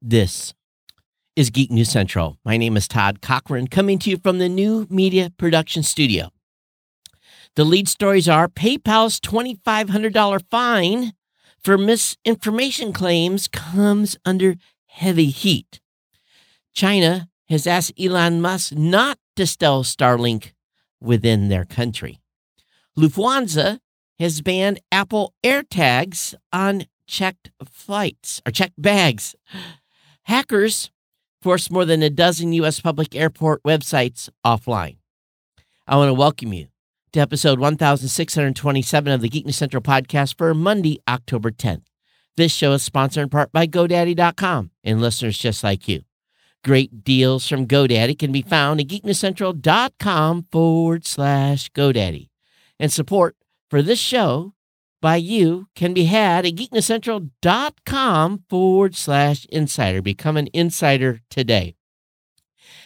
This is Geek News Central. My name is Todd Cochran, coming to you from the new media production studio. The lead stories are PayPal's $2,500 fine for misinformation claims comes under heavy heat. China has asked Elon Musk not to sell Starlink within their country. Lufthansa has banned Apple AirTags on checked flights or checked bags. Hackers forced more than a dozen U.S. public airport websites offline. I want to welcome you to episode 1627 of the Geek News Central podcast for Monday, October 10th. This show is sponsored in part by GoDaddy.com and listeners just like you. Great deals from GoDaddy can be found at geeknewscentral.com forward slash GoDaddy. And support for this show by you can be had at geeknewscentral.com forward slash insider. Become an insider today.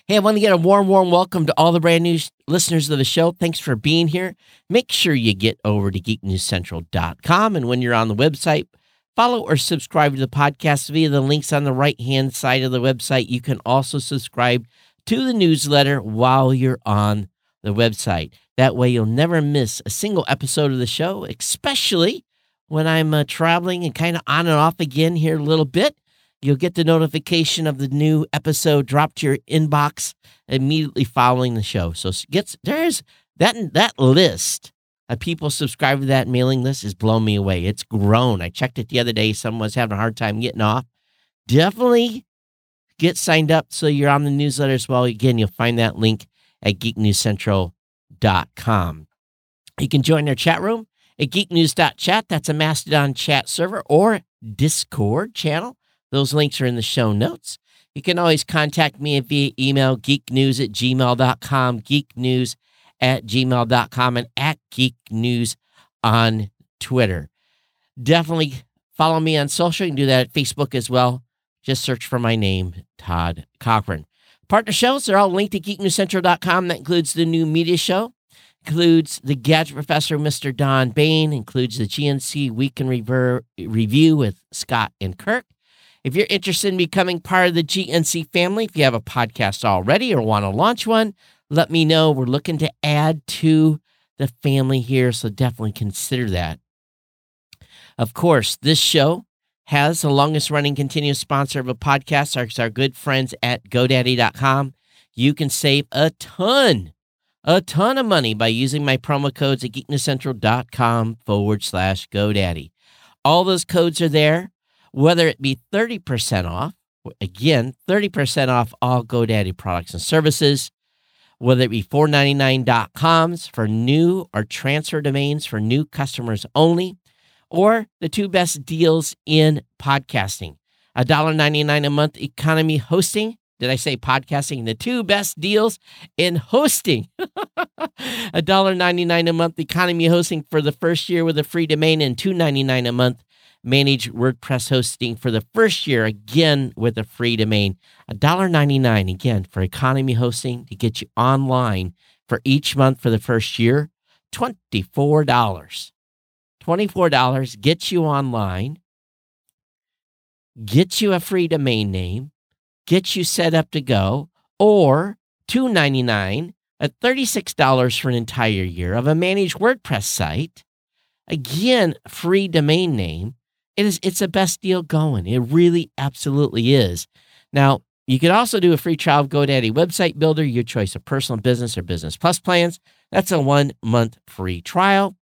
Hey, I want to get a warm, warm welcome to all the brand new listeners of the show. Thanks for being here. Make sure you get over to geeknewscentral.com. And when you're on the website, follow or subscribe to the podcast via the links on the right hand side of the website. You can also subscribe to the newsletter while you're on the website. That way, you'll never miss a single episode of the show, especially when I'm uh, traveling and kind of on and off again here a little bit. You'll get the notification of the new episode dropped to your inbox immediately following the show. So gets there's that that list of people subscribed to that mailing list is blown me away. It's grown. I checked it the other day. Someone was having a hard time getting off. Definitely get signed up so you're on the newsletter as well. Again, you'll find that link at geeknewscentral.com geeknews.com. You can join our chat room at geeknews.chat. That's a Mastodon chat server or Discord channel. Those links are in the show notes. You can always contact me via email, geeknews at gmail.com, geeknews at gmail.com, and at geeknews on Twitter. Definitely follow me on social. You can do that at Facebook as well. Just search for my name, Todd Cochran. Partner shows, they're all linked at geeknewscentral.com. That includes the new media show, includes the Gadget Professor, Mr. Don Baine, includes the GNC Week in Rever- Review with Scott and Kirk. If you're interested in becoming part of the GNC family, if you have a podcast already or want to launch one, let me know. We're looking to add to the family here, so definitely consider that. Of course, this show has the longest running continuous sponsor of a podcast, our, our good friends at GoDaddy.com. You can save a ton, a ton of money by using my promo codes at geeknewscentral.com forward slash GoDaddy. All those codes are there, whether it be 30% off, again, 30% off all GoDaddy products and services, whether it be 499.coms for new or transfer domains for new customers only or the two best deals in podcasting. $1.99 a month economy hosting. Did I say podcasting? The two best deals in hosting. $1.99 a month economy hosting for the first year with a free domain and $2.99 a month managed WordPress hosting for the first year again with a free domain. $1.99 again for economy hosting to get you online for each month for the first year. $24. $24 gets you online, gets you a free domain name, gets you set up to go, or $2.99 at uh, $36 for an entire year of a managed WordPress site. Again, free domain name. It is it's the best deal going. It really absolutely is. Now, you could also do a free trial of GoDaddy website builder, your choice of personal business or business plus plans. That's a one month free trial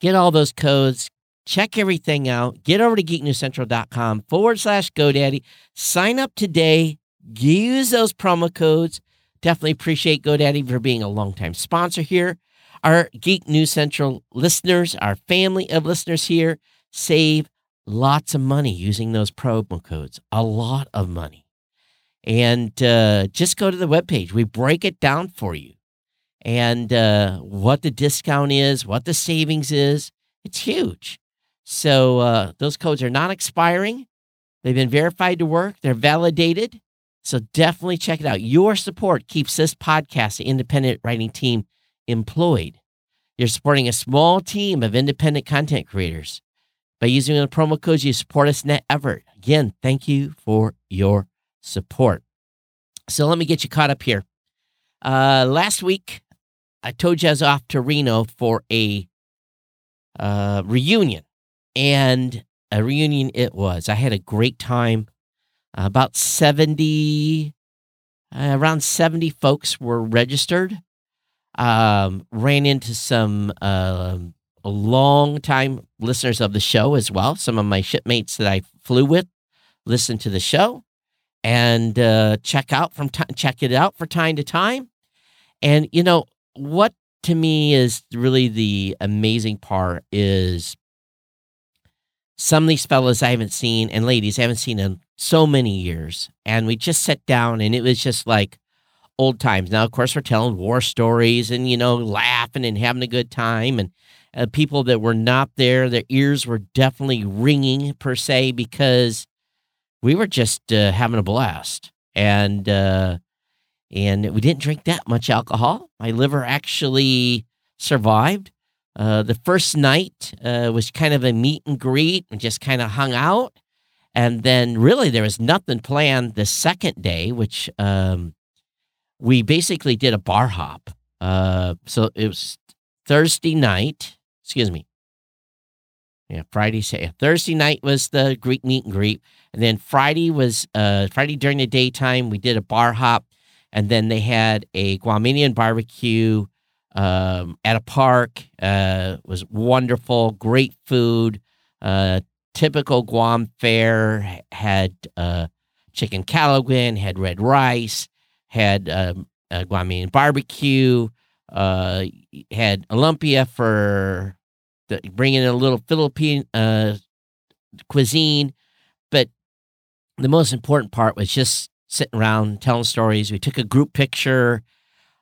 get all those codes, check everything out, get over to geeknewscentral.com forward slash GoDaddy, sign up today, use those promo codes. Definitely appreciate GoDaddy for being a longtime sponsor here. Our Geek News Central listeners, our family of listeners here, save lots of money using those promo codes, a lot of money. And uh, just go to the webpage. We break it down for you and uh, what the discount is, what the savings is. It's huge. So uh, those codes are not expiring. They've been verified to work. They're validated. So definitely check it out. Your support keeps this podcast, the independent writing team, employed. You're supporting a small team of independent content creators. by using the promo codes. You support us net effort. Again, thank you for your support. So let me get you caught up here. Uh, last week, I told you I was off to Reno for a uh, reunion, and a reunion it was. I had a great time. Uh, about 70, uh, around 70 folks were registered. Um, ran into some uh, long time listeners of the show as well. Some of my shipmates that I flew with listen to the show and uh, check out from t- check it out for time to time. And you know what to me is really the amazing part is some of these fellas I haven't seen and ladies I haven't seen in so many years. And we just sat down and it was just like old times. Now, of course, we're telling war stories and, you know, laughing and having a good time. And uh, people that were not there, their ears were definitely ringing per se because we were just uh, having a blast. And, uh, and we didn't drink that much alcohol. My liver actually survived. Uh, the first night uh, was kind of a meet and greet and just kind of hung out. And then really there was nothing planned the second day, which um, we basically did a bar hop. Uh, so it was Thursday night, excuse me. Yeah, Friday, say Thursday night was the Greek meet and greet. And then Friday was uh, Friday during the daytime, we did a bar hop. And then they had a Guamanian barbecue um, at a park. Uh, was wonderful, great food. Uh, typical Guam fare had uh, chicken kelaguen, had red rice, had um, Guamanian barbecue, uh, had lumpia for the, bringing in a little Philippine uh, cuisine. But the most important part was just sitting around telling stories. We took a group picture.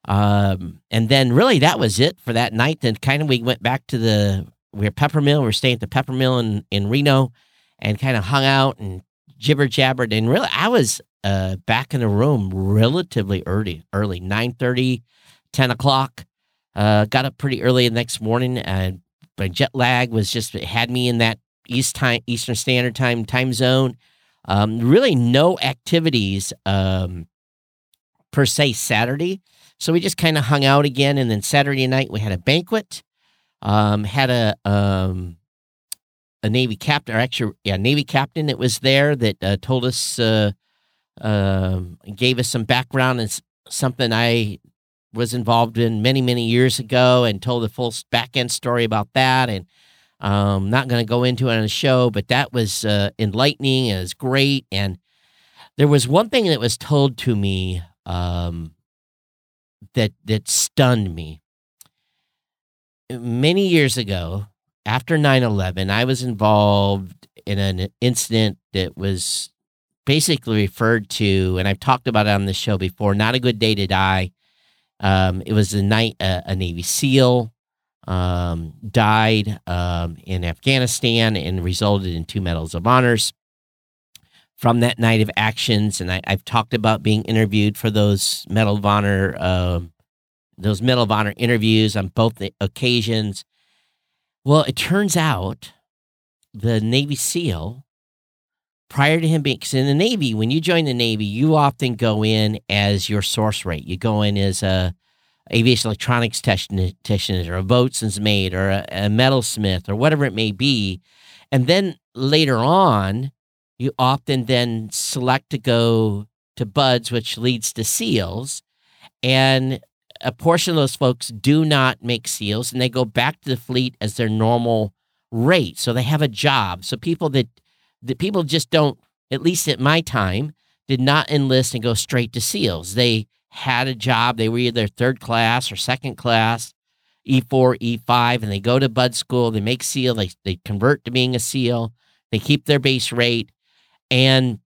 Um, and then really that was it for that night. Then kind of we went back to the we were Peppermill. We were staying at the Peppermill in, in Reno and kind of hung out and jibber jabbered. And really I was uh, back in the room relatively early, early, 9 30, 10 o'clock. Uh, got up pretty early the next morning. And my jet lag was just it had me in that East time Eastern Standard Time time zone. Um, really no activities um, per se Saturday. So we just kind of hung out again, and then Saturday night we had a banquet. Um, had a um, a Navy captain, or actually, yeah, Navy captain that was there that uh, told us, uh, uh, gave us some background and something I was involved in many, many years ago, and told the full back end story about that. And um, not going to go into it on the show, but that was uh, enlightening. It was great, and there was one thing that was told to me um, that that stunned me. Many years ago, after 9/11, I was involved in an incident that was basically referred to, and I've talked about it on the show before. Not a good day to die. Um, it was the night uh, a Navy SEAL um, died um, in Afghanistan and resulted in two medals of honors from that night of actions. And I, have talked about being interviewed for those Medal of Honor, um, those Medal of Honor interviews on both occasions. Well, it turns out the Navy SEAL, prior to him being, because in the Navy, when you join the Navy, you often go in as your source rate. You go in as a aviation electronics technician or a boatswain's mate or a, a metalsmith or whatever it may be. And then later on, you often then select to go to BUD/S, which leads to SEALs. And a portion of those folks do not make SEALs and they go back to the fleet as their normal rate. So they have a job. So people that, that people just don't, at least at my time, did not enlist and go straight to SEALs. They had a job. They were either third class or second class, E4, E5, and they go to BUD school. They make SEAL. They, they convert to being a SEAL. They keep their base rate. And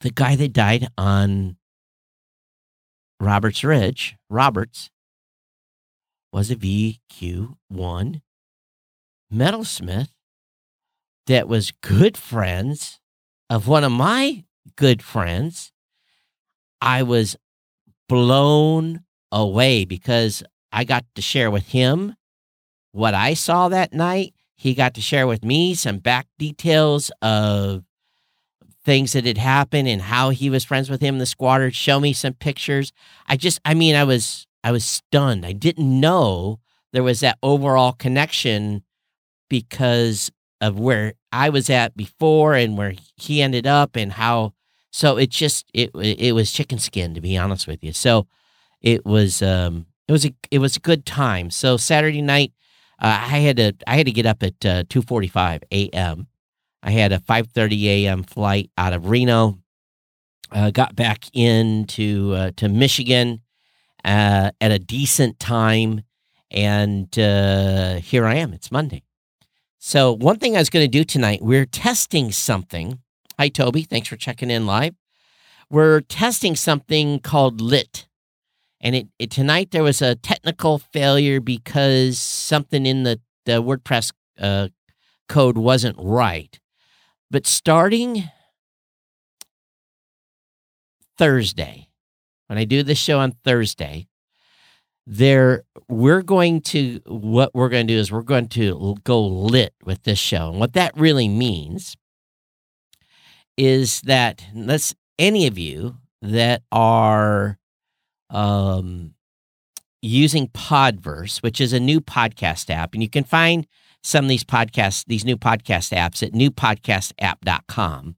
the guy that died on Roberts Ridge, Roberts, was a VQ1 metalsmith that was good friends of one of my good friends. I was blown away because I got to share with him what I saw that night. He got to share with me some back details of things that had happened and how he was friends with him, the squatter, show me some pictures. I just, I mean, I was, I was stunned. I didn't know there was that overall connection because of where I was at before and where he ended up and how. So it just it it was chicken skin to be honest with you. So it was um it was a it was a good time. So Saturday night, uh, I had to I had to get up at uh, two forty five a.m. I had a five thirty a.m. flight out of Reno. Uh, got back into uh, to Michigan uh, at a decent time, and uh, here I am. It's Monday. So one thing I was going to do tonight, we're testing something. Hi, Toby. Thanks for checking in live. We're testing something called Lit. And it, it, tonight there was a technical failure because something in the, the WordPress uh, code wasn't right. But starting Thursday, when I do this show on Thursday, there we're going to what we're going to do is we're going to go lit with this show. And what that really means is that let's any of you that are um, using Podverse, which is a new podcast app, and you can find some of these podcasts, these new podcast apps at newpodcastapp.com.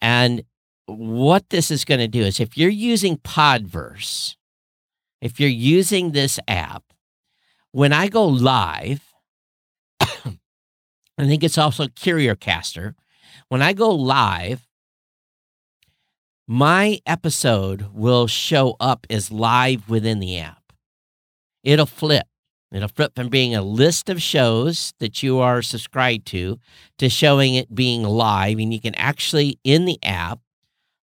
And what this is going to do is if you're using Podverse, if you're using this app, when I go live, I think it's also CurioCaster. When I go live, my episode will show up as live within the app. It'll flip. It'll flip from being a list of shows that you are subscribed to to showing it being live. And you can actually, in the app,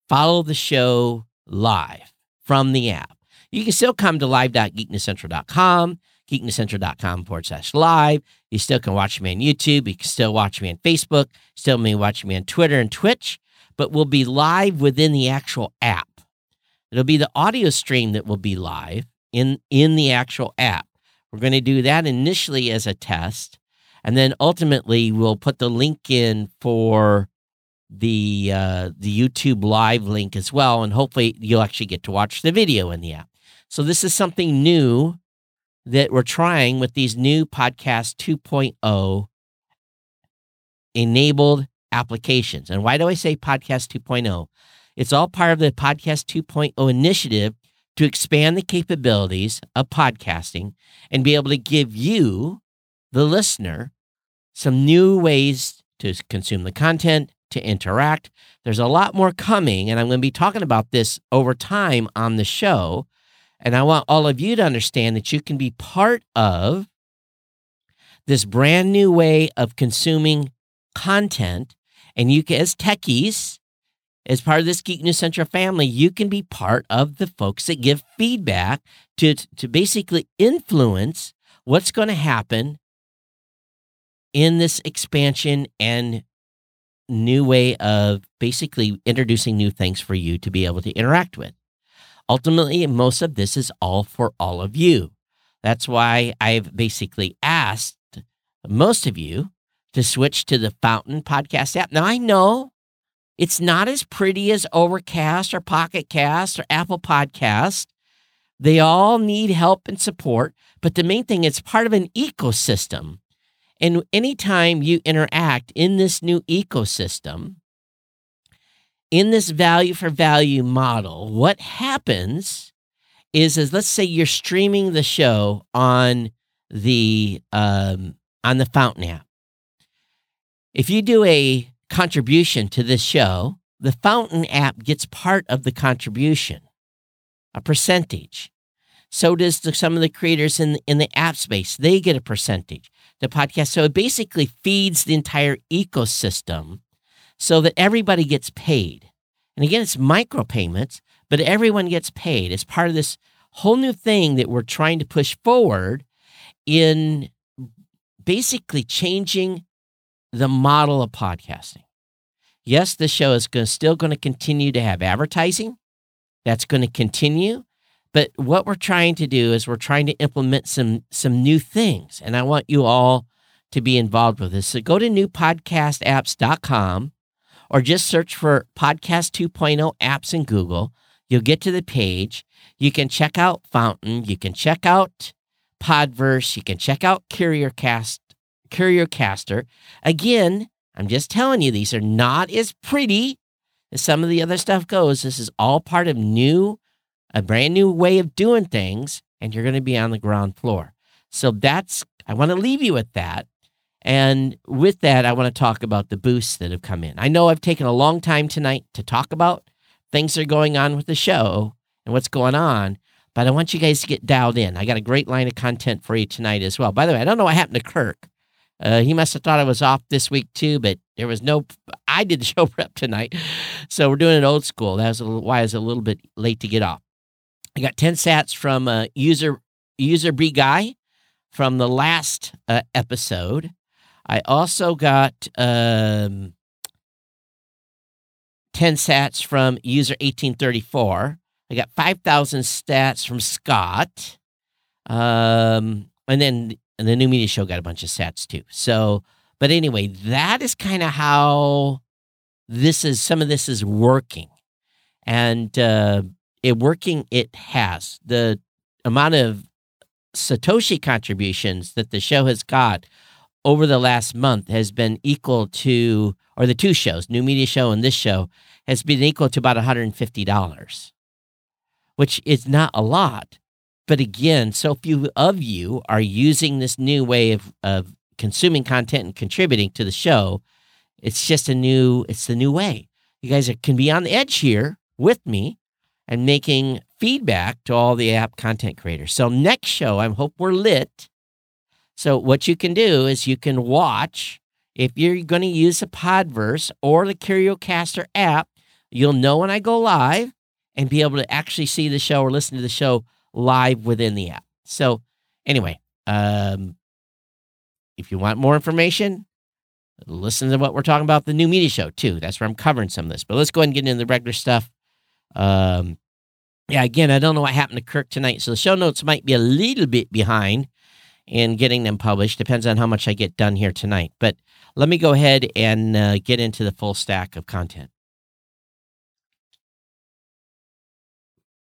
follow the show live from the app. You can still come to live.geeknewscentral.com, geeknewscentral.com forward slash live. You still can watch me on YouTube. You can still watch me on Facebook, still me watch me on Twitter and Twitch but we'll be live within the actual app. It'll be the audio stream that will be live in, in the actual app. We're going to do that initially as a test. And then ultimately, we'll put the link in for the uh, the YouTube live link as well, and hopefully you'll actually get to watch the video in the app. So this is something new that we're trying with these new podcast 2.0 enabled applications. And why do I say Podcast 2.0? It's all part of the Podcast 2.0 initiative to expand the capabilities of podcasting and be able to give you, the listener, some new ways to consume the content, to interact. There's a lot more coming, and I'm going to be talking about this over time on the show. And I want all of you to understand that you can be part of this brand new way of consuming content and you can, as techies, as part of this Geek News Central family, you can be part of the folks that give feedback to, to basically influence what's going to happen in this expansion and new way of basically introducing new things for you to be able to interact with. Ultimately, most of this is all for all of you. That's why I've basically asked most of you to switch to the Fountain podcast app. Now, I know it's not as pretty as Overcast or Pocket Cast or Apple Podcast. They all need help and support, but the main thing, it's part of an ecosystem. And anytime you interact in this new ecosystem, in this value for value model, what happens is, is let's say you're streaming the show on the um, on the Fountain app. If you do a contribution to this show, the Fountain app gets part of the contribution, a percentage. So does the, some of the creators in, in the app space. They get a percentage. The podcast. So it basically feeds the entire ecosystem so that everybody gets paid. And again, it's micropayments, but everyone gets paid. It's part of this whole new thing that we're trying to push forward in basically changing the model of podcasting. Yes, the show is going, still going to continue to have advertising. That's going to continue. But what we're trying to do is we're trying to implement some some new things. And I want you all to be involved with this. So go to newpodcastapps.com or just search for Podcast 2.0 apps in Google. You'll get to the page. You can check out Fountain. You can check out Podverse. You can check out CurioCast, CurioCaster. Again, I'm just telling you, these are not as pretty as some of the other stuff goes. This is all part of new, a brand new way of doing things, and you're going to be on the ground floor. So that's, I want to leave you with that. And with that, I want to talk about the boosts that have come in. I know I've taken a long time tonight to talk about things that are going on with the show and what's going on, but I want you guys to get dialed in. I got a great line of content for you tonight as well. By the way, I don't know what happened to Kirk. Uh, he must have thought I was off this week too, but there was no. I did the show prep tonight, so we're doing it old school. That That's why I was a little bit late to get off. I got ten sats from uh, user user B guy from the last uh, episode. I also got um, 10 sats from user 1834. I got 5,000 stats from Scott. Um, and then and the new media show got a bunch of sats too. So, but anyway, that is kind of how this is, some of this is working. And uh, it working, it has. The amount of Satoshi contributions that the show has got over the last month has been equal to, or the two shows, New Media Show and this show, has been equal to about $150, which is not a lot. But again, so few of you are using this new way of, of consuming content and contributing to the show. It's just a new, it's the new way. You guys can be on the edge here with me and making feedback to all the app content creators. So next show, I hope we're lit so what you can do is you can watch if you're going to use a Podverse or the CurioCaster app, you'll know when I go live and be able to actually see the show or listen to the show live within the app. So anyway, um, if you want more information, listen to what we're talking about the new media show too. That's where I'm covering some of this. But let's go ahead and get into the regular stuff. Um, yeah, again, I don't know what happened to Kirk tonight, so the show notes might be a little bit behind in getting them published. Depends on how much I get done here tonight. But let me go ahead and uh, get into the full stack of content.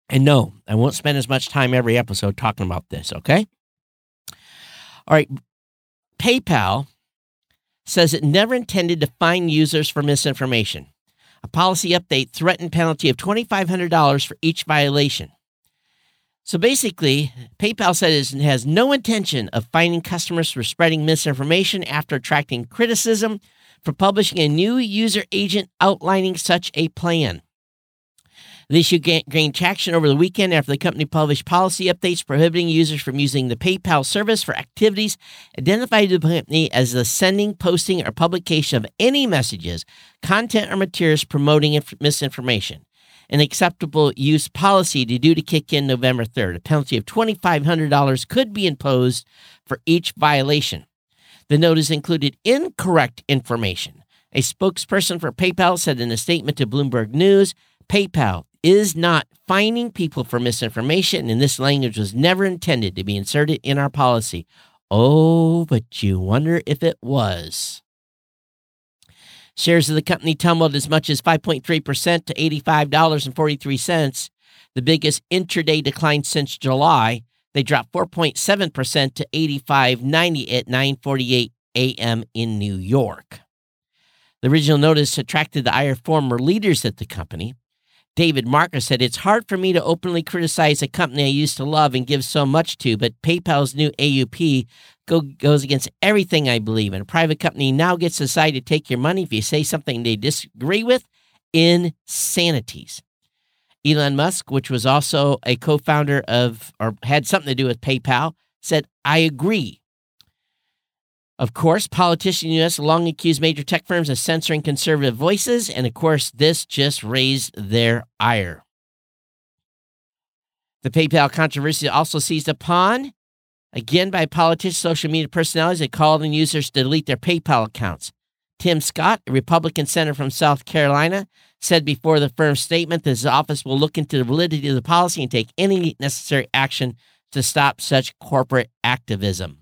And no, I won't spend as much time every episode talking about this, okay? All right. PayPal says it never intended to fine users for misinformation. A policy update threatened penalty of $2,500 for each violation. So basically, PayPal says it has no intention of fining customers for spreading misinformation after attracting criticism for publishing a new user agent outlining such a plan. The issue gained traction over the weekend after the company published policy updates prohibiting users from using the PayPal service for activities identified to the company as the sending, posting, or publication of any messages, content, or materials promoting misinformation an acceptable use policy to due to kick in November 3rd. A penalty of $2,500 could be imposed for each violation. The notice included incorrect information. A spokesperson for PayPal said in a statement to Bloomberg News PayPal is not fining people for misinformation, and this language was never intended to be inserted in our policy. Oh, but you wonder if it was. Shares of the company tumbled as much as 5.3% to $85.43, the biggest intraday decline since July. They dropped 4.7% to 85.90 at 9:48 a.m. in New York. The original notice attracted the ire of former leaders at the company. David Marcus said, It's hard for me to openly criticize a company I used to love and give so much to, but PayPal's new AUP go, goes against everything I believe in. A private company now gets to decide to take your money if you say something they disagree with. Insanities. Elon Musk, which was also a co founder of, or had something to do with PayPal, said, I agree. Of course, politicians in the U.S. long accused major tech firms of censoring conservative voices, and of course, this just raised their ire. The PayPal controversy also seized upon, again by politicians, social media personalities that called on users to delete their PayPal accounts. Tim Scott, a Republican senator from South Carolina, said before the firm's statement that his office will look into the validity of the policy and take any necessary action to stop such corporate activism.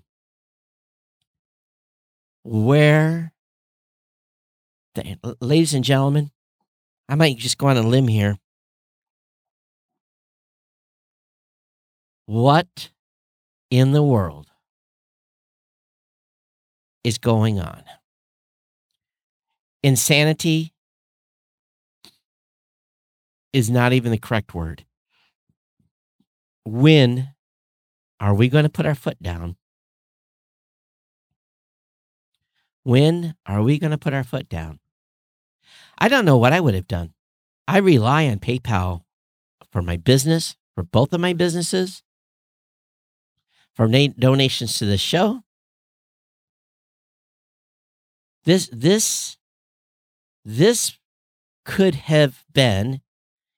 Where, the, ladies and gentlemen, I might just go on a limb here. What in the world is going on? Insanity is not even the correct word. When are we going to put our foot down? When are we going to put our foot down? I don't know what I would have done. I rely on PayPal for my business, for both of my businesses, for na- donations to the show. This this this could have been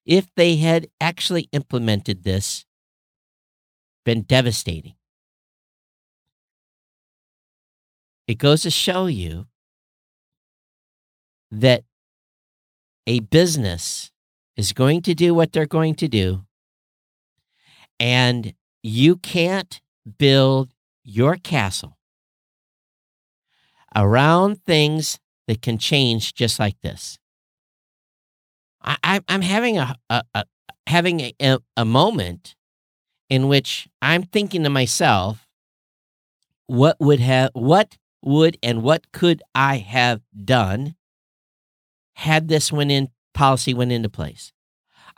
if they had actually implemented this been devastating. It goes to show you that a business is going to do what they're going to do, and you can't build your castle around things that can change just like this. I, am having a, a, a having a, a moment in which I'm thinking to myself, what would have what would and what could I have done had this went in policy went into place?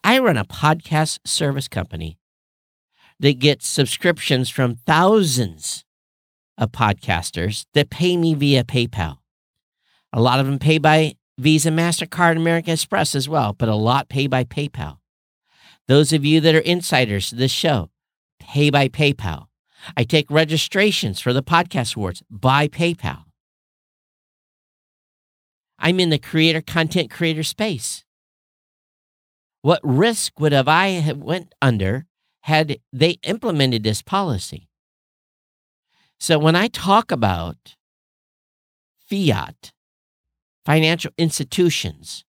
I run a podcast service company that gets subscriptions from thousands of podcasters that pay me via PayPal. A lot of them pay by Visa, MasterCard, American Express as well, but a lot pay by PayPal. Those of you that are insiders to this show, pay by PayPal. I take registrations for the podcast awards by PayPal. I'm in the creator content creator space. What risk would have I have went under had they implemented this policy? So when I talk about fiat financial institutions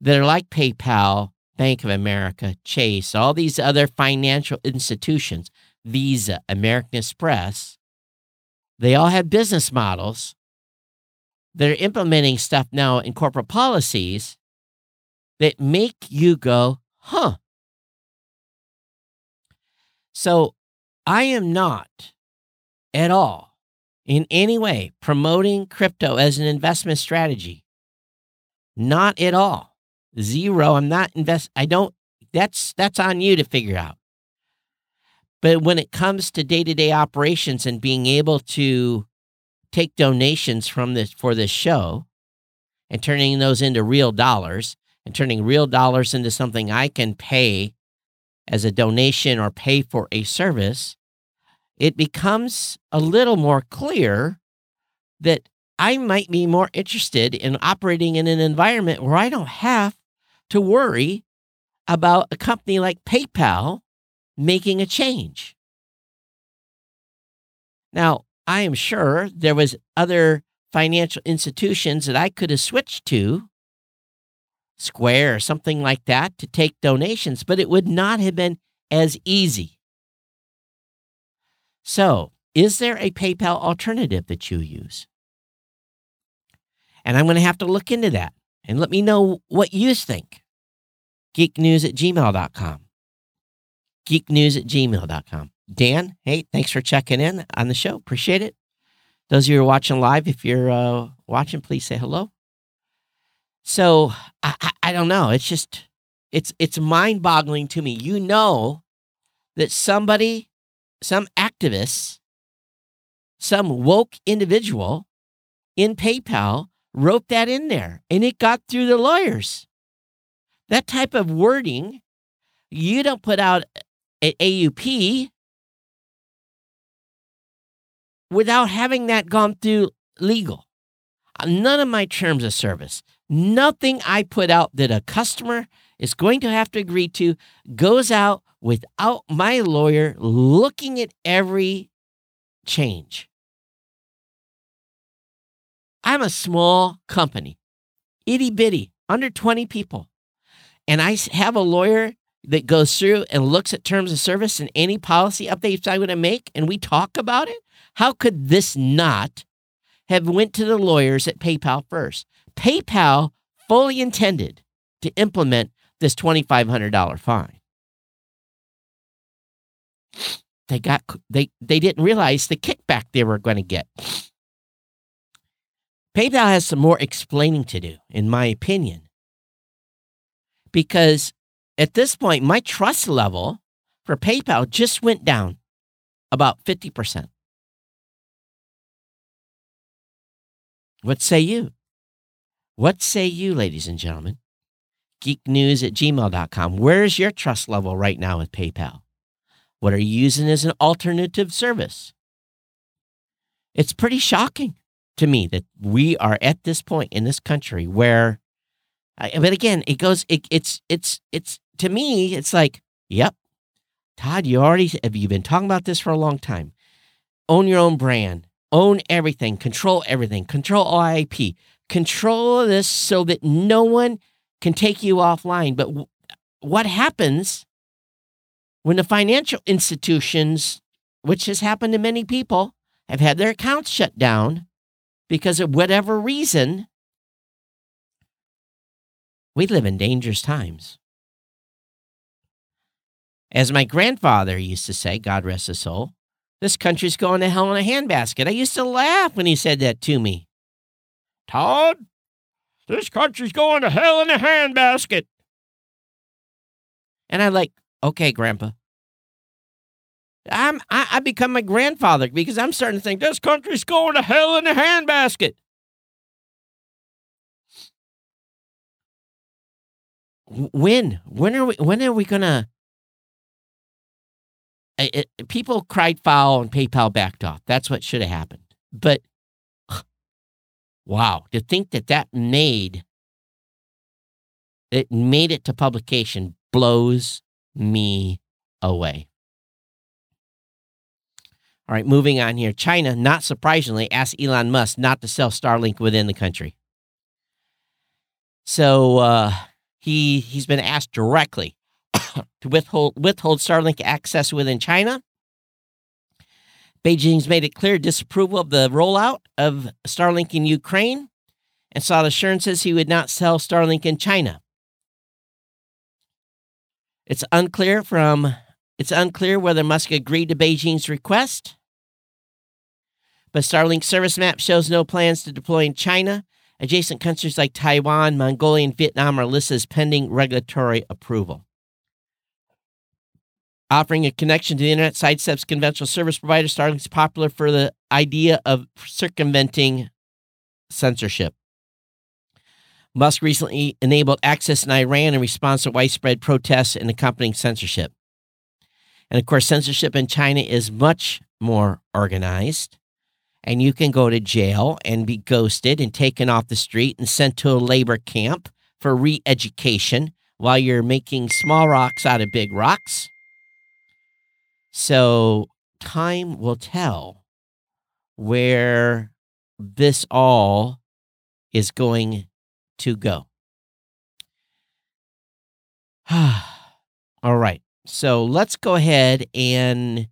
that are like PayPal, Bank of America, Chase, all these other financial institutions, Visa, American Express, they all have business models that are implementing stuff now in corporate policies that make you go, huh. So I am not at all in any way promoting crypto as an investment strategy. Not at all. Zero. I'm not invest I don't that's that's on you to figure out. But when it comes to day-to-day operations and being able to take donations from this for this show and turning those into real dollars and turning real dollars into something I can pay as a donation or pay for a service, it becomes a little more clear that I might be more interested in operating in an environment where I don't have to worry about a company like PayPal making a change. Now, I am sure there was other financial institutions that I could have switched to, Square or something like that, to take donations, but it would not have been as easy. So, is there a PayPal alternative that you use? And I'm going to have to look into that and let me know what you think. Geeknews at gmail.com. Geeknews at gmail.com. Dan, hey, thanks for checking in on the show. Appreciate it. Those of you who are watching live, if you're uh, watching, please say hello. So I, I, I don't know. It's just it's it's mind boggling to me. You know that somebody some activists, some woke individual in PayPal wrote that in there and it got through the lawyers. That type of wording, you don't put out an AUP without having that gone through legal. Uh, none of my terms of service, nothing I put out that a customer is going to have to agree to goes out without my lawyer looking at every change. I'm a small company, itty bitty, under 20 people. And I have a lawyer that goes through and looks at terms of service and any policy updates I'm going to make, and we talk about it. How could this not have went to the lawyers at PayPal first. PayPal fully intended to implement this $2500 fine. They got they they didn't realize the kickback they were going to get. PayPal has some more explaining to do in my opinion. Because at this point my trust level for PayPal just went down about 50%. What say you? What say you, ladies and gentlemen? Geeknews at gmail.com. Where's your trust level right now with PayPal? What are you using as an alternative service? It's pretty shocking to me that we are at this point in this country where, but again, it goes, it, it's, it's, it's, to me, it's like, yep, Todd, you already, have you been talking about this for a long time? Own your own brand, own everything, control everything, control all IP, control this so that no one can take you offline. But w- what happens when the financial institutions, which has happened to many people, have had their accounts shut down because of whatever reason? We live in dangerous times. As my grandfather used to say, God rest his soul, this country's going to hell in a handbasket. I used to laugh when he said that to me. Todd, this country's going to hell in a handbasket. And I'm like, okay, Grandpa. I'm I, I become my grandfather because I'm starting to think this country's going to hell in a handbasket. When? When are we when are we gonna it, people cried foul and PayPal backed off. That's what should have happened. But wow, to think that that made it made it to publication blows me away. All right, moving on here. China, not surprisingly, asked Elon Musk not to sell Starlink within the country. So uh, he he's been asked directly to withhold, withhold Starlink access within China. Beijing's made it clear disapproval of the rollout of Starlink in Ukraine and sought assurances he would not sell Starlink in China. It's unclear from it's unclear whether Musk agreed to Beijing's request. But Starlink service map shows no plans to deploy in China. Adjacent countries like Taiwan, Mongolia, and Vietnam are listed as pending regulatory approval. Offering a connection to the internet sidesteps conventional service providers. Starlink is popular for the idea of circumventing censorship. Musk recently enabled access in Iran in response to widespread protests and accompanying censorship. And of course, censorship in China is much more organized. And you can go to jail and be ghosted and taken off the street and sent to a labor camp for re education while you're making small rocks out of big rocks. So time will tell where this all is going to go. all right. So let's go ahead and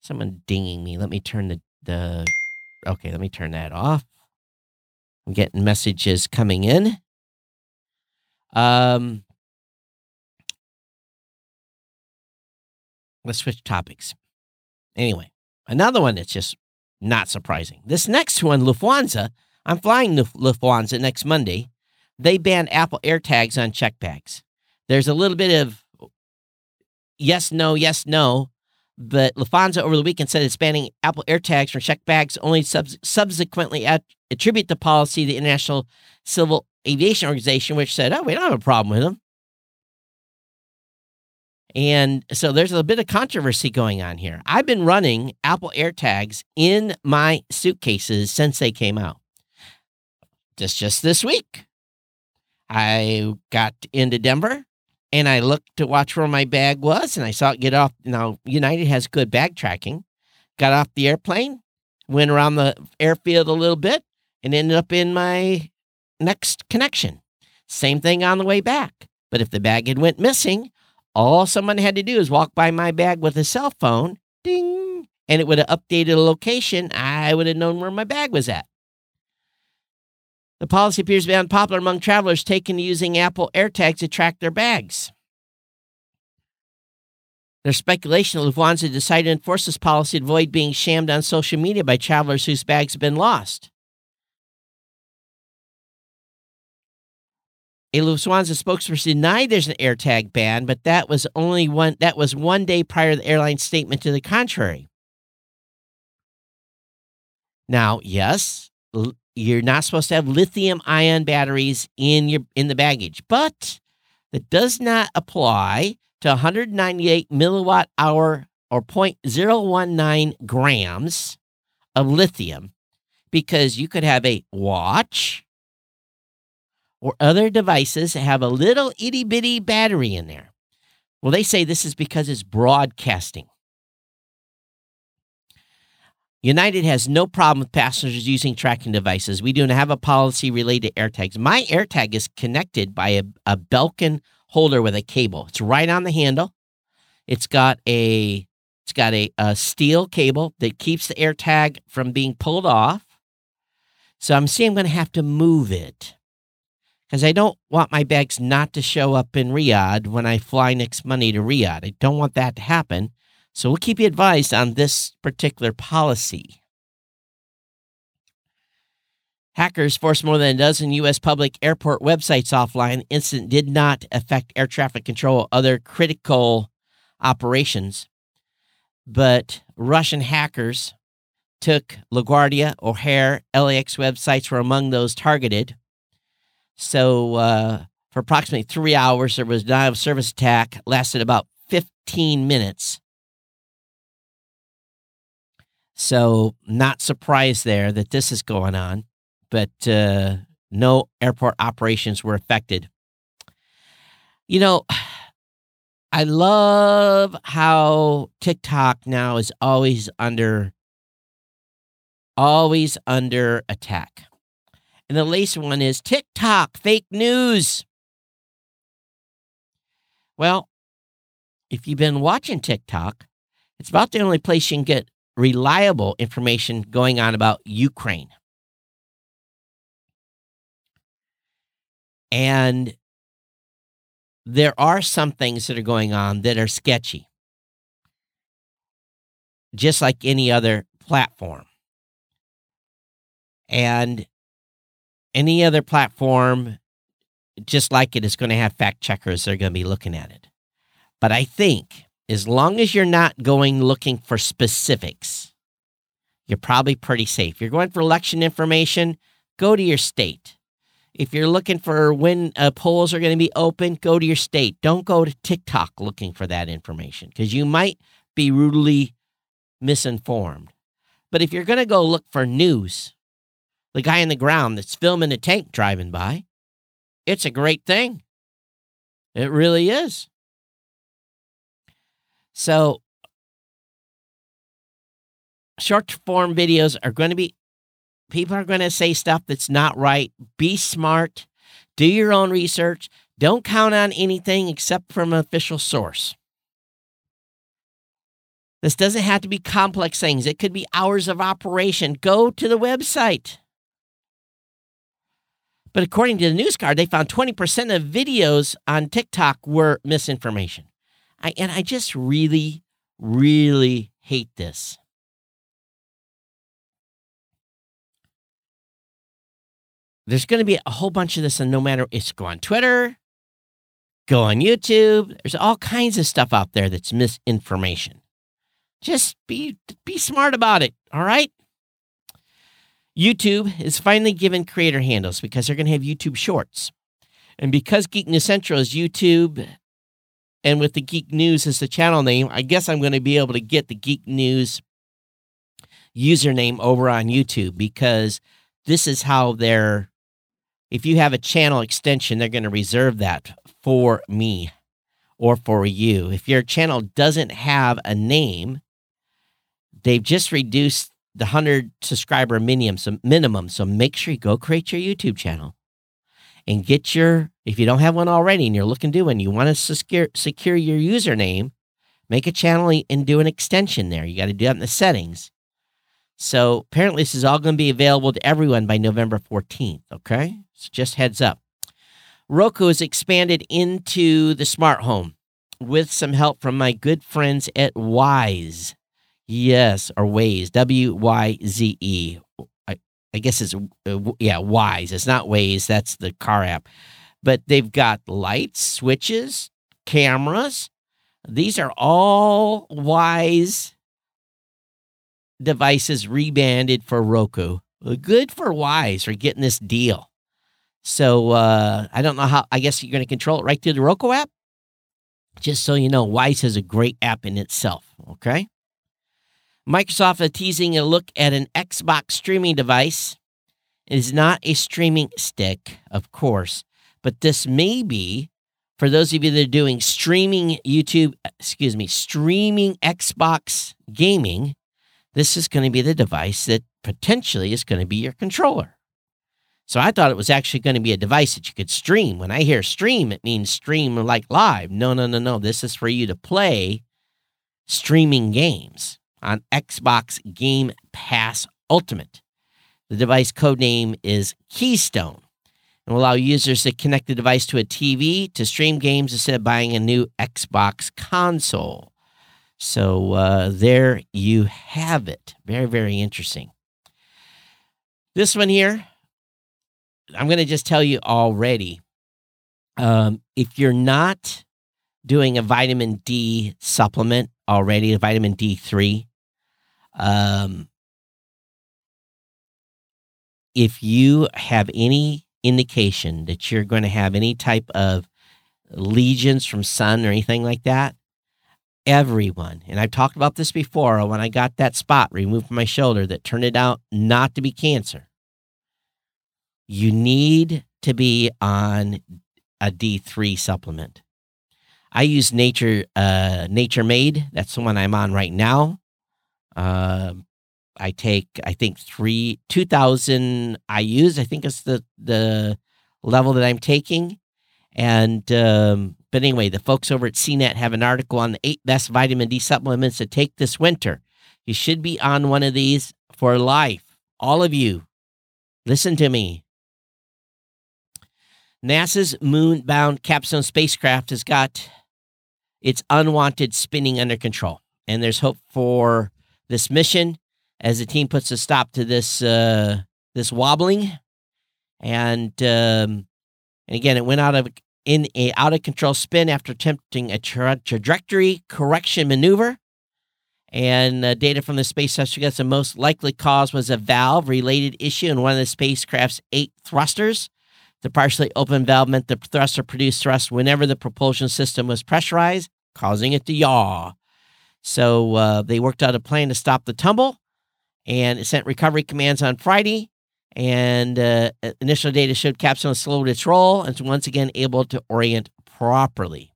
someone dinging me. Let me turn the the okay, let me turn that off. I'm getting messages coming in. Um let's switch topics. Anyway, another one that's just not surprising. This next one, Lufthansa, I'm flying Lufthansa next Monday. They banned Apple AirTags on check bags. There's a little bit of yes, no, yes, no. But Lufthansa over the weekend said it's banning Apple AirTags from check bags, only sub- subsequently at- attribute the policy to the International Civil Aviation Organization, which said, oh, we don't have a problem with them. And so there's a bit of controversy going on here. I've been running Apple AirTags in my suitcases since they came out. Just just this week. I got into Denver and I looked to watch where my bag was and I saw it get off. Now, United has good bag tracking. Got off the airplane, went around the airfield a little bit, and ended up in my next connection. Same thing on the way back. But if the bag had went missing, all someone had to do is walk by my bag with a cell phone, ding, and it would have updated a location. I would have known where my bag was at. The policy appears to be unpopular among travelers taken to using Apple AirTags to track their bags. There's speculation that Lufthansa decided to enforce this policy to avoid being shammed on social media by travelers whose bags have been lost. A Lufthansa spokesperson denied there's an AirTag ban, but that was only one that was one day prior to the airline's statement to the contrary. Now, yes, you're not supposed to have lithium ion batteries in your in the baggage, but that does not apply to 198 milliwatt hour or 0.019 grams of lithium because you could have a watch or other devices have a little itty bitty battery in there. Well, they say this is because it's broadcasting. United has no problem with passengers using tracking devices. We do not have a policy related to AirTags. My AirTag is connected by a, a Belkin holder with a cable. It's right on the handle. It's got a it's got a, a steel cable that keeps the AirTag from being pulled off. So I'm seeing I'm going to have to move it because I don't want my bags not to show up in Riyadh when I fly next Monday to Riyadh. I don't want that to happen. So we'll keep you advised on this particular policy. Hackers forced more than a dozen U.S. public airport websites offline. Incident did not affect air traffic control or other critical operations, but Russian hackers took LaGuardia, O'Hare, LAX websites were among those targeted. So uh, for approximately three hours, there was a denial of service attack, lasted about 15 minutes. So not surprised there that this is going on, but uh, no airport operations were affected. You know, I love how TikTok now is always under always under attack. And the latest one is TikTok fake news. Well, if you've been watching TikTok, it's about the only place you can get reliable information going on about Ukraine. And there are some things that are going on that are sketchy, just like any other platform. And any other platform, just like it, is going to have fact checkers that are going to be looking at it. But I think as long as you're not going looking for specifics, you're probably pretty safe. You're going for election information, go to your state. If you're looking for when uh, polls are going to be open, go to your state. Don't go to TikTok looking for that information because you might be rudely misinformed. But if you're going to go look for news, the guy in the ground that's filming a tank driving by, it's a great thing. It really is. So, short form videos are going to be, people are going to say stuff that's not right. Be smart, do your own research. Don't count on anything except from an official source. This doesn't have to be complex things, it could be hours of operation. Go to the website. But according to the news card, they found 20% of videos on TikTok were misinformation. I, and I just really, really hate this. There's going to be a whole bunch of this, and no matter it's go on Twitter, go on YouTube. There's all kinds of stuff out there that's misinformation. Just be be smart about it. All right. YouTube is finally given creator handles because they're going to have YouTube Shorts, and because Geek News Central is YouTube and with the Geek News as the channel name, I guess I'm going to be able to get the Geek News username over on YouTube because this is how they're, if you have a channel extension, they're going to reserve that for me or for you. If your channel doesn't have a name, they've just reduced the 100 subscriber minimum so, minimum. so make sure you go create your YouTube channel and get your, if you don't have one already and you're looking to one, you want to secure, secure your username, make a channel and do an extension there. You got to do that in the settings. So apparently, this is all going to be available to everyone by November 14th. Okay. So just heads up. Roku has expanded into the smart home with some help from my good friends at Wyze. Yes, or Waze, W Y Z E. I, I guess it's, uh, yeah, Wyze. It's not Waze, that's the car app. But they've got lights, switches, cameras. These are all Wyze devices rebanded for Roku. Good for Wyze for getting this deal. So uh, I don't know how. I guess you're going to control it right through the Roku app. Just so you know, Wyze has a great app in itself. Okay. Microsoft is teasing a look at an Xbox streaming device. It is not a streaming stick, of course, but this may be for those of you that are doing streaming YouTube, excuse me, streaming Xbox gaming. This is going to be the device that potentially is going to be your controller. So I thought it was actually going to be a device that you could stream. When I hear stream, it means stream like live. No, no, no, no. This is for you to play streaming games on Xbox Game Pass Ultimate. The device code name is Keystone and will allow users to connect the device to a TV to stream games instead of buying a new Xbox console. So uh, there you have it. Very, very interesting. This one here, I'm going to just tell you already. Um, if you're not doing a vitamin D supplement already, a vitamin D3, um, if you have any indication that you're going to have any type of lesions from sun or anything like that, everyone, and I've talked about this before when I got that spot removed from my shoulder that turned it out not to be cancer, you need to be on a D3 supplement. I use Nature uh, Nature Made. That's the one I'm on right now. Uh, I take, I think three, 2000 IUs. I think it's the, the level that I'm taking. And, um, but anyway, the folks over at CNET have an article on the eight best vitamin D supplements to take this winter. You should be on one of these for life. All of you, listen to me. NASA's moon bound Capstone spacecraft has got its unwanted spinning under control. And there's hope for this mission as the team puts a stop to this uh, this wobbling, and um, and again it went out of in a out of control spin after attempting a tra- trajectory correction maneuver. And uh, data from the space suggests suggests the most likely cause was a valve related issue in one of the spacecraft's eight thrusters. The partially open valve meant the thruster produced thrust whenever the propulsion system was pressurized, causing it to yaw. So uh, they worked out a plan to stop the tumble and it sent recovery commands on Friday. And uh, initial data showed Capstone slowed its roll and once again able to orient properly.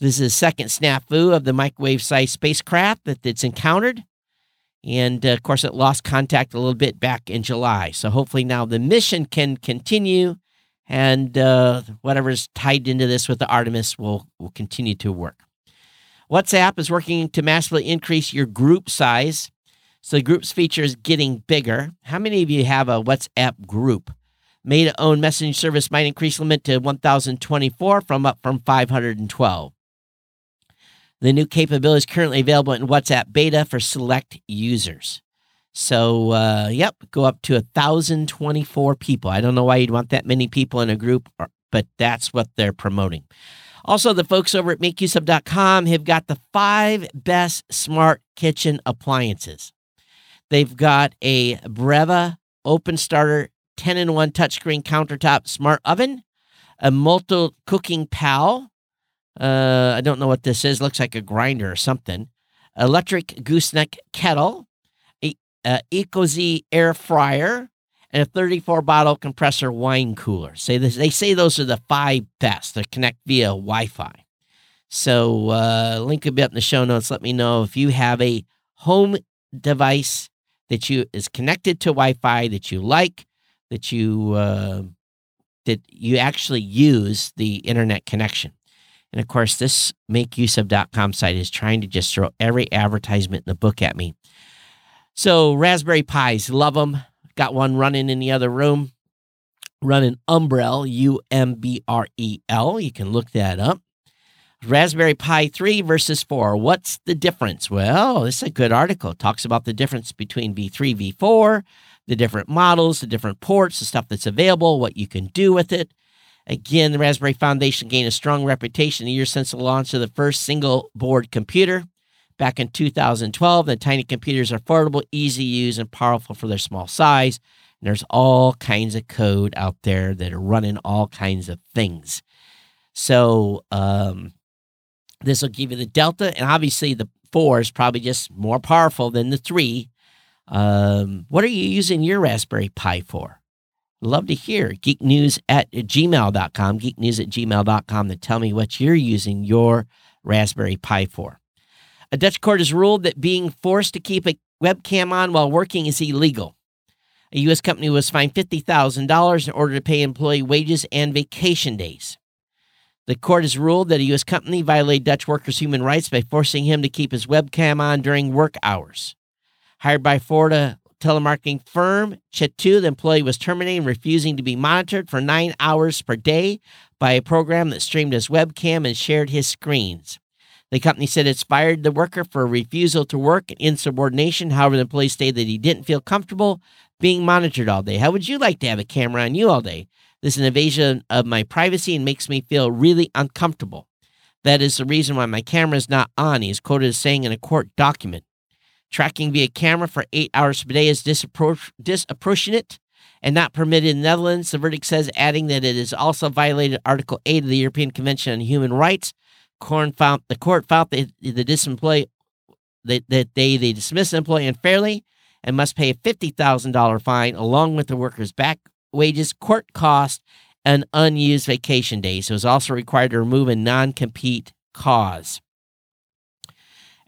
This is the second snafu of the microwave sized spacecraft that it's encountered. And uh, of course, it lost contact a little bit back in July. So hopefully now the mission can continue and uh, whatever's tied into this with the Artemis will, will continue to work. WhatsApp is working to massively increase your group size. So the group's feature is getting bigger. How many of you have a WhatsApp group? Made to own messaging service might increase limit to 1,024 from up from 512. The new capability is currently available in WhatsApp beta for select users. So, uh, yep, go up to 1,024 people. I don't know why you'd want that many people in a group, but that's what they're promoting. Also, the folks over at makeuseof.com have got the five best smart kitchen appliances. They've got a Breva Open Starter 10 in 1 touchscreen countertop smart oven, a Multi Cooking Pal. Uh, I don't know what this is. Looks like a grinder or something. Electric gooseneck kettle, a uh, EcoZ air fryer, and a 34 bottle compressor wine cooler. Say this, they say those are the five best that connect via Wi-Fi. So uh, link will be up in the show notes. Let me know if you have a home device that you is connected to Wi-Fi that you like, that you uh, that you actually use the internet connection. And of course, this makeuseof.com site is trying to just throw every advertisement in the book at me. So, Raspberry Pis, love them. Got one running in the other room, running Umbrel, U M B R E L. You can look that up. Raspberry Pi 3 versus 4. What's the difference? Well, this is a good article. It talks about the difference between V3, V4, the different models, the different ports, the stuff that's available, what you can do with it. Again, the Raspberry Foundation gained a strong reputation a year since the launch of the first single board computer. Back in 2012, the tiny computers are affordable, easy to use, and powerful for their small size. And there's all kinds of code out there that are running all kinds of things. So, um, this will give you the delta, and obviously the four is probably just more powerful than the three. Um, what are you using your Raspberry Pi for? Love to hear. Geeknews at gmail.com, geeknews at gmail.com to tell me what you're using your Raspberry Pi for. A Dutch court has ruled that being forced to keep a webcam on while working is illegal. A U.S. company was fined $50,000 in order to pay employee wages and vacation days. The court has ruled that a U.S. company violated Dutch workers' human rights by forcing him to keep his webcam on during work hours. Hired by Florida telemarketing firm Chetu, the employee was terminated, refusing to be monitored for nine hours per day by a program that streamed his webcam and shared his screens. The company said it's fired the worker for refusal to work and insubordination. However, the employee stated that he didn't feel comfortable being monitored all day. How would you like to have a camera on you all day? This is an invasion of my privacy and makes me feel really uncomfortable. That is the reason why my camera is not on, he is quoted as saying in a court document. Tracking via camera for eight hours per day is disproportionate and not permitted in the Netherlands. The verdict says, adding that it has also violated Article 8 of the European Convention on Human Rights. Found, the court found the disemployee that, that they, they dismiss the employee unfairly and must pay a $50,000 fine along with the worker's back wages, court costs, and unused vacation days. It was also required to remove a non compete cause.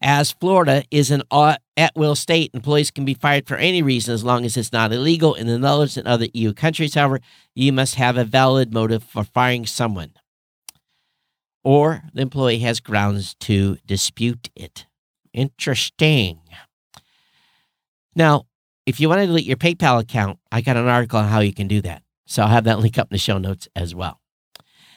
As Florida is an at will state, employees can be fired for any reason as long as it's not illegal. In the Netherlands and other EU countries, however, you must have a valid motive for firing someone, or the employee has grounds to dispute it. Interesting. Now, if you want to delete your PayPal account, I got an article on how you can do that. So I'll have that link up in the show notes as well.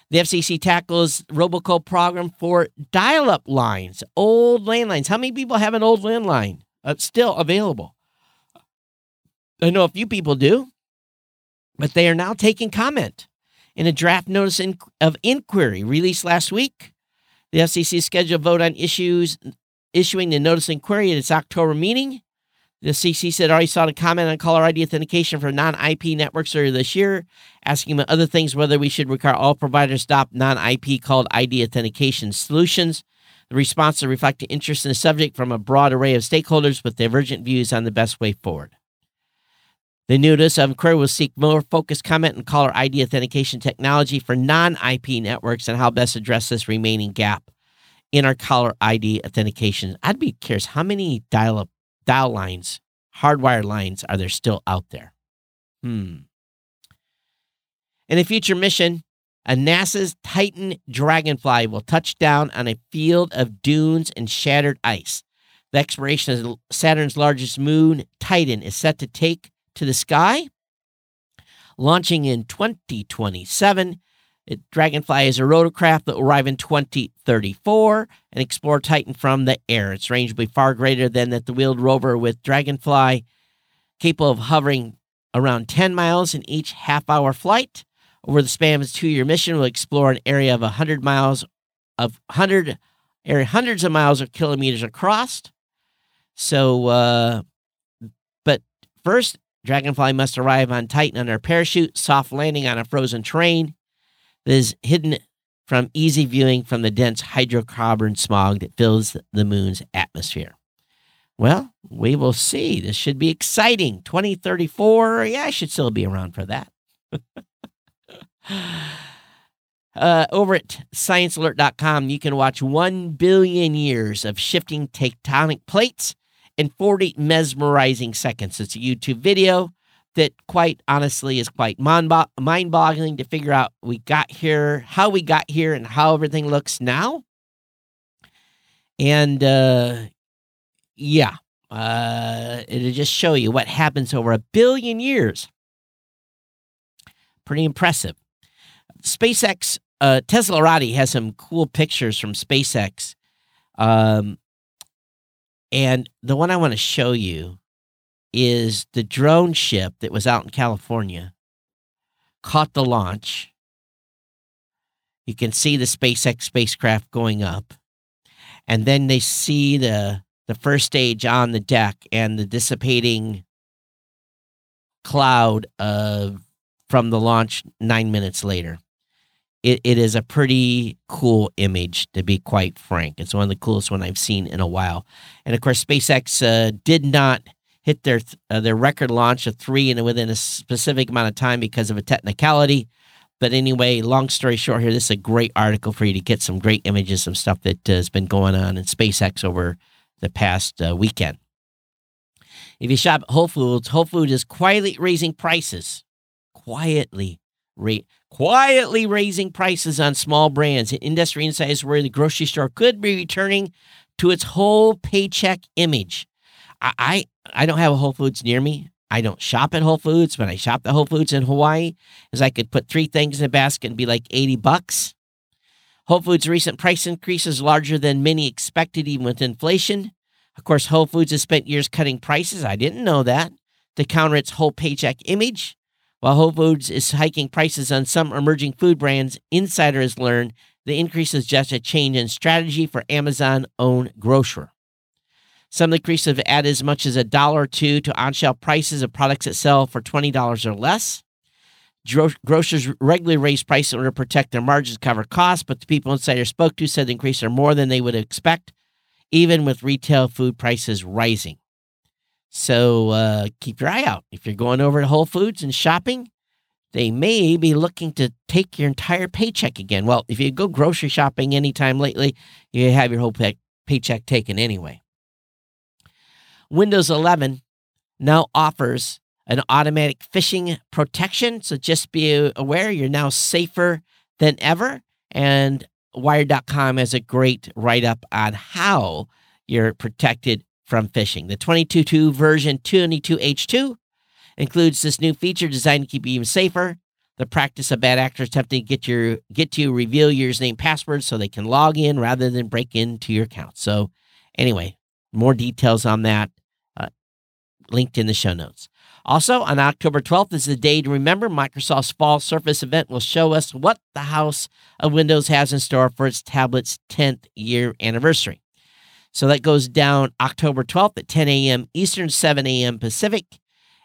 The FCC tackles robocall program for dial up lines, old landlines. How many people have an old landline uh, still available? I know a few people do, but they are now taking comment. In a draft notice of inquiry released last week, the FCC scheduled vote on issues issuing the notice of inquiry at its October meeting. The CC said already sought a comment on caller ID authentication for non IP networks earlier this year, asking among other things whether we should require all providers stop non IP called ID authentication solutions. The response to reflected interest in the subject from a broad array of stakeholders with divergent views on the best way forward. The notice of inquiry will seek more focused comment on caller ID authentication technology for non IP networks and how best address this remaining gap in our caller ID authentication. I'd be curious how many dial up dial lines, hardwired lines, are there still out there? Hmm. In a future mission, a NASA's Titan Dragonfly will touch down on a field of dunes and shattered ice. The exploration of Saturn's largest moon, Titan, is set to take to the sky, launching in 2027 it, Dragonfly is a rotorcraft that will arrive in 2034 and explore Titan from the air. Its range will be far greater than that the wheeled rover with Dragonfly, capable of hovering around 10 miles in each half hour flight. Over the span of its two year mission, will explore an area of 100 miles of 100 area, hundreds of miles of kilometers across. So, uh, but first, Dragonfly must arrive on Titan under a parachute, soft landing on a frozen terrain that is hidden from easy viewing from the dense hydrocarbon smog that fills the moon's atmosphere. Well, we will see. This should be exciting. 2034, yeah, I should still be around for that. uh, over at sciencealert.com, you can watch 1 billion years of shifting tectonic plates in 40 mesmerizing seconds. It's a YouTube video that quite honestly is quite mind boggling to figure out we got here, how we got here, and how everything looks now. And uh, yeah, Uh, it'll just show you what happens over a billion years. Pretty impressive. SpaceX, uh, Teslarati has some cool pictures from SpaceX. Um, and the one I want to show you is the drone ship that was out in California caught the launch. You can see the SpaceX spacecraft going up. And then they see the the first stage on the deck and the dissipating cloud of from the launch nine minutes later. It, it is a pretty cool image, to be quite frank. It's one of the coolest one I've seen in a while. And of course, SpaceX uh, did not hit their uh, their record launch of three and within a specific amount of time because of a technicality. But anyway, long story short, here this is a great article for you to get some great images, some stuff that uh, has been going on in SpaceX over the past uh, weekend. If you shop at Whole Foods, Whole Foods is quietly raising prices. Quietly, ra- quietly raising prices on small brands. Industry insiders where the grocery store could be returning to its whole paycheck image. I, I, I don't have a Whole Foods near me. I don't shop at Whole Foods, but I shop at Whole Foods in Hawaii, is I could put three things in a basket and be like 80 bucks. Whole Foods' recent price increase is larger than many expected, even with inflation. Of course, Whole Foods has spent years cutting prices. I didn't know that to counter its whole paycheck image. While Whole Foods is hiking prices on some emerging food brands, insiders learned the increase is just a change in strategy for Amazon owned grocer. Some increases have added as much as a dollar or two to on shelf prices of products that sell for $20 or less. Grocers regularly raise prices in order to protect their margins, cover costs, but the people Insider spoke to said the increases are more than they would expect, even with retail food prices rising. So uh, keep your eye out. If you're going over to Whole Foods and shopping, they may be looking to take your entire paycheck again. Well, if you go grocery shopping anytime lately, you have your whole pay- paycheck taken anyway. Windows 11 now offers an automatic phishing protection. So just be aware you're now safer than ever. And Wired.com has a great write up on how you're protected from phishing. The 22.2 version 22H2 includes this new feature designed to keep you even safer. The practice of bad actors attempting to get your get to reveal your username password so they can log in rather than break into your account. So anyway, more details on that uh, linked in the show notes. Also, on October 12th is the day to remember. Microsoft's Fall Surface event will show us what the House of Windows has in store for its tablet's 10th year anniversary. So that goes down October 12th at 10 a.m. Eastern, 7 a.m. Pacific.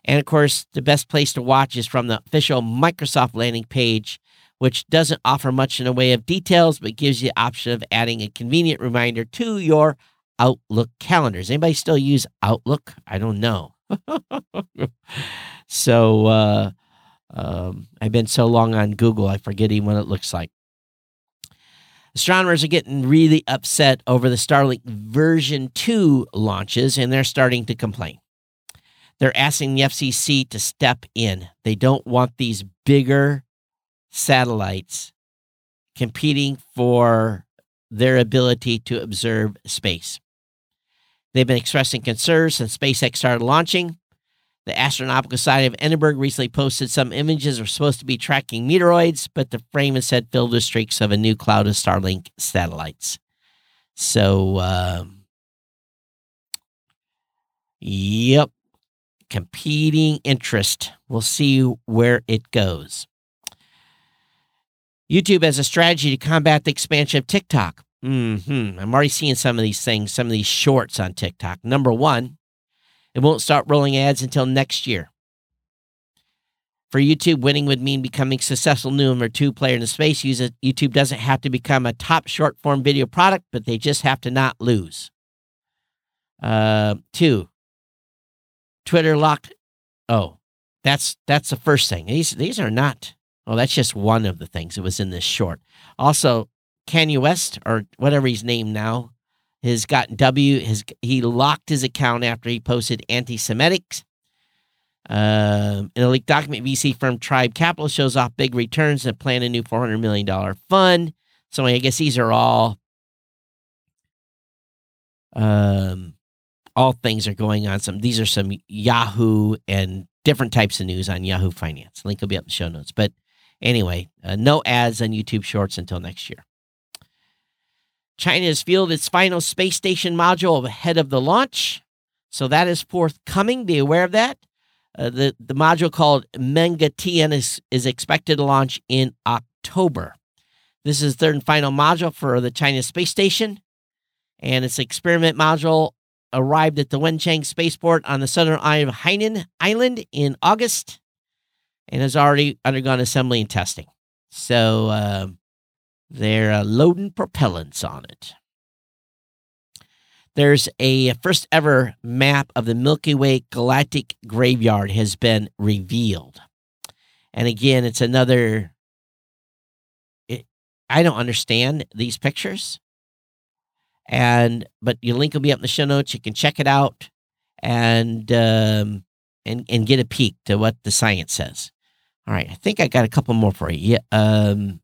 And of course, the best place to watch is from the official Microsoft landing page, which doesn't offer much in the way of details, but gives you the option of adding a convenient reminder to your Outlook calendars. Anybody still use Outlook? I don't know. so uh, um, I've been so long on Google, I forget even what it looks like. Astronomers are getting really upset over the Starlink version 2 launches, and they're starting to complain. They're asking the FCC to step in. They don't want these bigger satellites competing for their ability to observe space. They've been expressing concerns since SpaceX started launching. The Astronomical Society of Edinburgh recently posted some images were supposed to be tracking meteoroids, but the frame is said filled with streaks of a new cloud of Starlink satellites. So, um, yep, competing interest. We'll see where it goes. YouTube has a strategy to combat the expansion of TikTok. Mm-hmm. I'm already seeing some of these things, some of these shorts on TikTok. Number one, it won't start rolling ads until next year. For YouTube, winning would mean becoming successful number two player in the space. YouTube doesn't have to become a top short form video product, but they just have to not lose. Uh, two, Twitter lock. Oh, that's that's the first thing. These these are not. Oh, that's just one of the things that was in this short. Also, Kanye West or whatever he's named now has gotten W. Has he locked his account after he posted anti-Semitic. In a leaked document, VC firm Tribe Capital shows off big returns and plan a new four hundred million dollar fund. So I guess these are all um, all things are going on. Some these are some Yahoo and different types of news on Yahoo Finance. Link will be up in the show notes. But anyway, uh, no ads on YouTube Shorts until next year. China has fielded its final space station module ahead of the launch. So that is forthcoming. Be aware of that. Uh, the, the module called Mengtian is, is expected to launch in October. This is third and final module for the China space station. And its experiment module arrived at the Wenchang spaceport on the southern island of Hainan Island in August and has already undergone assembly and testing. So, uh, they're uh, loading propellants on it. There's a first ever map of the Milky Way galactic graveyard has been revealed. And again, it's another it, I don't understand these pictures. And but your link will be up in the show notes. You can check it out and um, and and get a peek to what the science says. All right, I think I got a couple more for you. Yeah, um,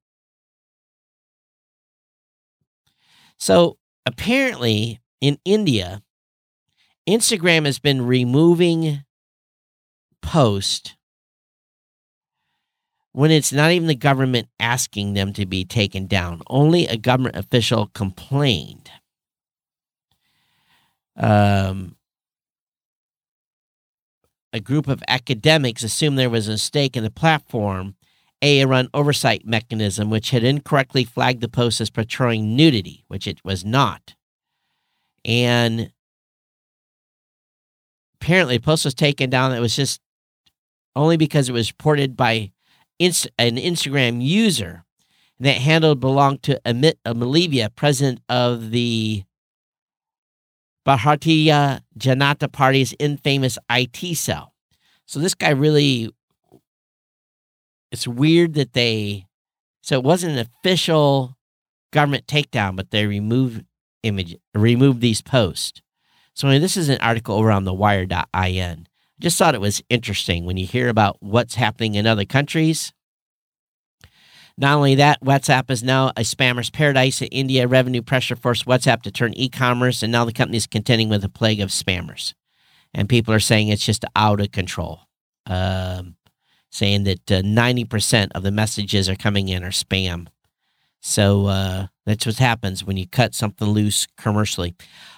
So apparently in India, Instagram has been removing posts when it's not even the government asking them to be taken down. Only a government official complained. Um, a group of academics assumed there was a mistake in the platform a run oversight mechanism, which had incorrectly flagged the post as portraying nudity, which it was not. And apparently, the post was taken down. It was just only because it was reported by an Instagram user that handle belonged to Amit Malviya, president of the Bharatiya Janata Party's infamous IT cell. So this guy really it's weird that they so it wasn't an official government takedown, but they removed image removed these posts. So I mean, this is an article over on the wire.in. I just thought it was interesting when you hear about what's happening in other countries. Not only that, WhatsApp is now a spammer's paradise in India. Revenue pressure forced WhatsApp to turn e commerce, and now the company is contending with a plague of spammers. And people are saying it's just out of control. Um, saying that uh, 90% of the messages are coming in are spam. So uh, that's what happens when you cut something loose commercially.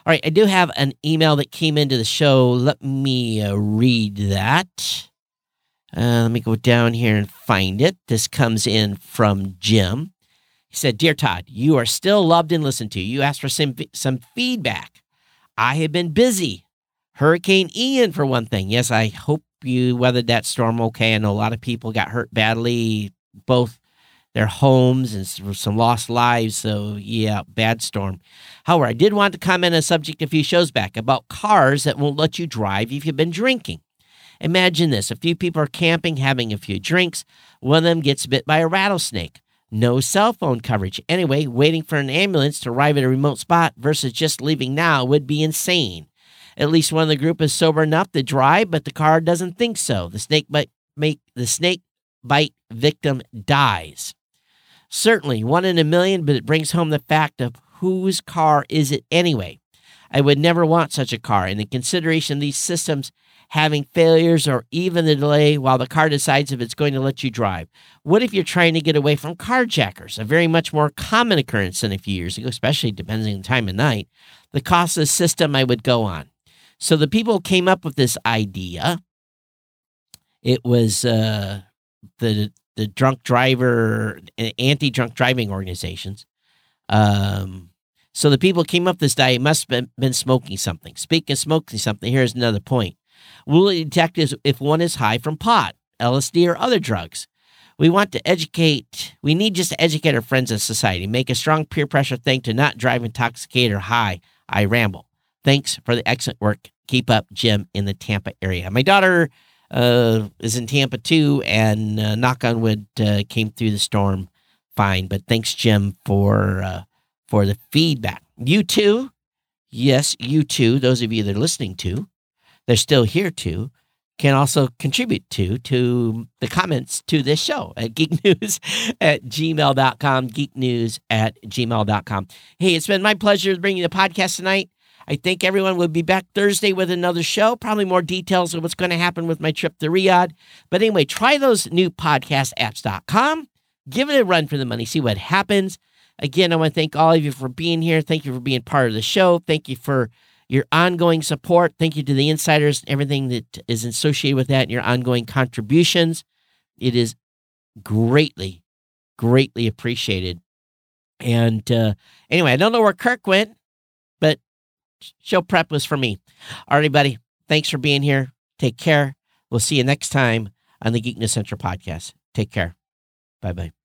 All right, I do have an email that came into the show. Let me uh, read that. Uh, let me go down here and find it. This comes in from Jim. He said, Dear Todd, you are still loved and listened to. You asked for some, some feedback. I have been busy. Hurricane Ian, for one thing. Yes, I hope you weathered that storm okay. I know a lot of people got hurt badly, both their homes and some lost lives. So, yeah, bad storm. However, I did want to comment on a subject a few shows back about cars that won't let you drive if you've been drinking. Imagine this a few people are camping, having a few drinks. One of them gets bit by a rattlesnake. No cell phone coverage. Anyway, waiting for an ambulance to arrive at a remote spot versus just leaving now would be insane. At least one of the group is sober enough to drive, but the car doesn't think so. The snake bite make the snake bite victim dies. Certainly one in a million, but it brings home the fact of whose car is it anyway. I would never want such a car, and in consideration of these systems having failures or even the delay while the car decides if it's going to let you drive. What if you're trying to get away from carjackers, a very much more common occurrence than a few years ago, especially depending on the time of night? The cost of system I would go on. So the people came up with this idea. It was uh, the the drunk driver anti drunk driving organizations. Um, so the people came up with this idea. Must have been, smoking something. Speaking of smoking something, here's another point. Will it detect if one is high from pot, LSD, or other drugs? We want to educate. We need just to educate our friends in society. Make a strong peer pressure thing to not drive intoxicated or high. I ramble. Thanks for the excellent work. Keep up, Jim, in the Tampa area. My daughter uh, is in Tampa too, and uh, knock on wood, uh, came through the storm fine. But thanks, Jim, for uh, for the feedback. You too, yes, you too. Those of you that are listening to, they're still here too, can also contribute to to the comments to this show at geeknews at gmail.com, geeknews at gmail.com. Hey, it's been my pleasure to bring you the podcast tonight. I think everyone will be back Thursday with another show, probably more details of what's going to happen with my trip to Riyadh. But anyway, try those new podcast apps.com. Give it a run for the money, see what happens. Again, I want to thank all of you for being here. Thank you for being part of the show. Thank you for your ongoing support. Thank you to the insiders, everything that is associated with that, and your ongoing contributions. It is greatly, greatly appreciated. And uh, anyway, I don't know where Kirk went, show prep was for me. All right, buddy. Thanks for being here. Take care. We'll see you next time on the Geek News Central podcast. Take care. Bye bye.